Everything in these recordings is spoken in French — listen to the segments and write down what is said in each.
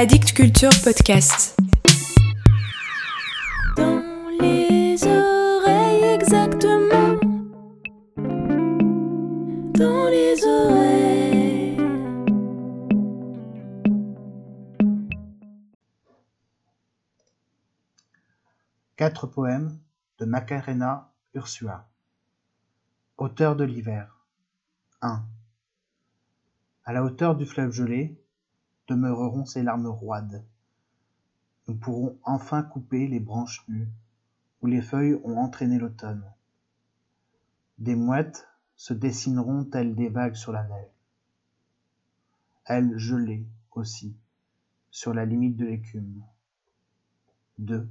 Addict Culture Podcast. Dans les oreilles exactement. Dans les oreilles. Quatre poèmes de Macarena Ursua. Auteur de l'hiver. 1. À la hauteur du fleuve gelé demeureront ces larmes roides. Nous pourrons enfin couper les branches nues où les feuilles ont entraîné l'automne. Des mouettes se dessineront telles des vagues sur la neige. Elles gelées aussi, sur la limite de l'écume. 2.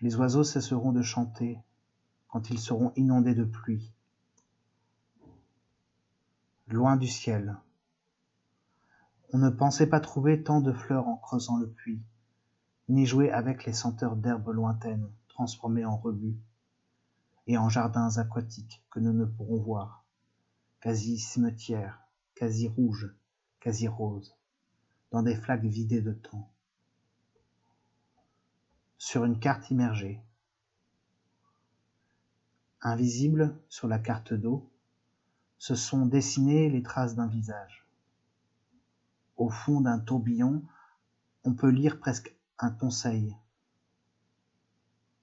Les oiseaux cesseront de chanter quand ils seront inondés de pluie. Loin du ciel. On ne pensait pas trouver tant de fleurs en creusant le puits, ni jouer avec les senteurs d'herbes lointaines transformées en rebuts, et en jardins aquatiques que nous ne pourrons voir, quasi cimetières, quasi rouges, quasi roses, dans des flaques vidées de temps. Sur une carte immergée. Invisibles sur la carte d'eau, se sont dessinées les traces d'un visage. Au fond d'un tourbillon, on peut lire presque un conseil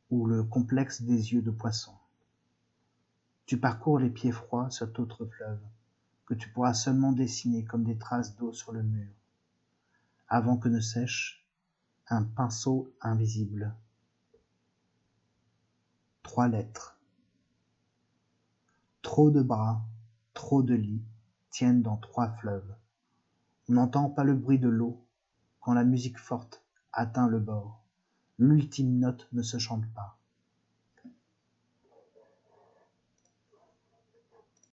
ou le complexe des yeux de poisson. Tu parcours les pieds froids cet autre fleuve que tu pourras seulement dessiner comme des traces d'eau sur le mur, avant que ne sèche un pinceau invisible. Trois lettres. Trop de bras, trop de lits tiennent dans trois fleuves. N'entend pas le bruit de l'eau quand la musique forte atteint le bord. L'ultime note ne se chante pas.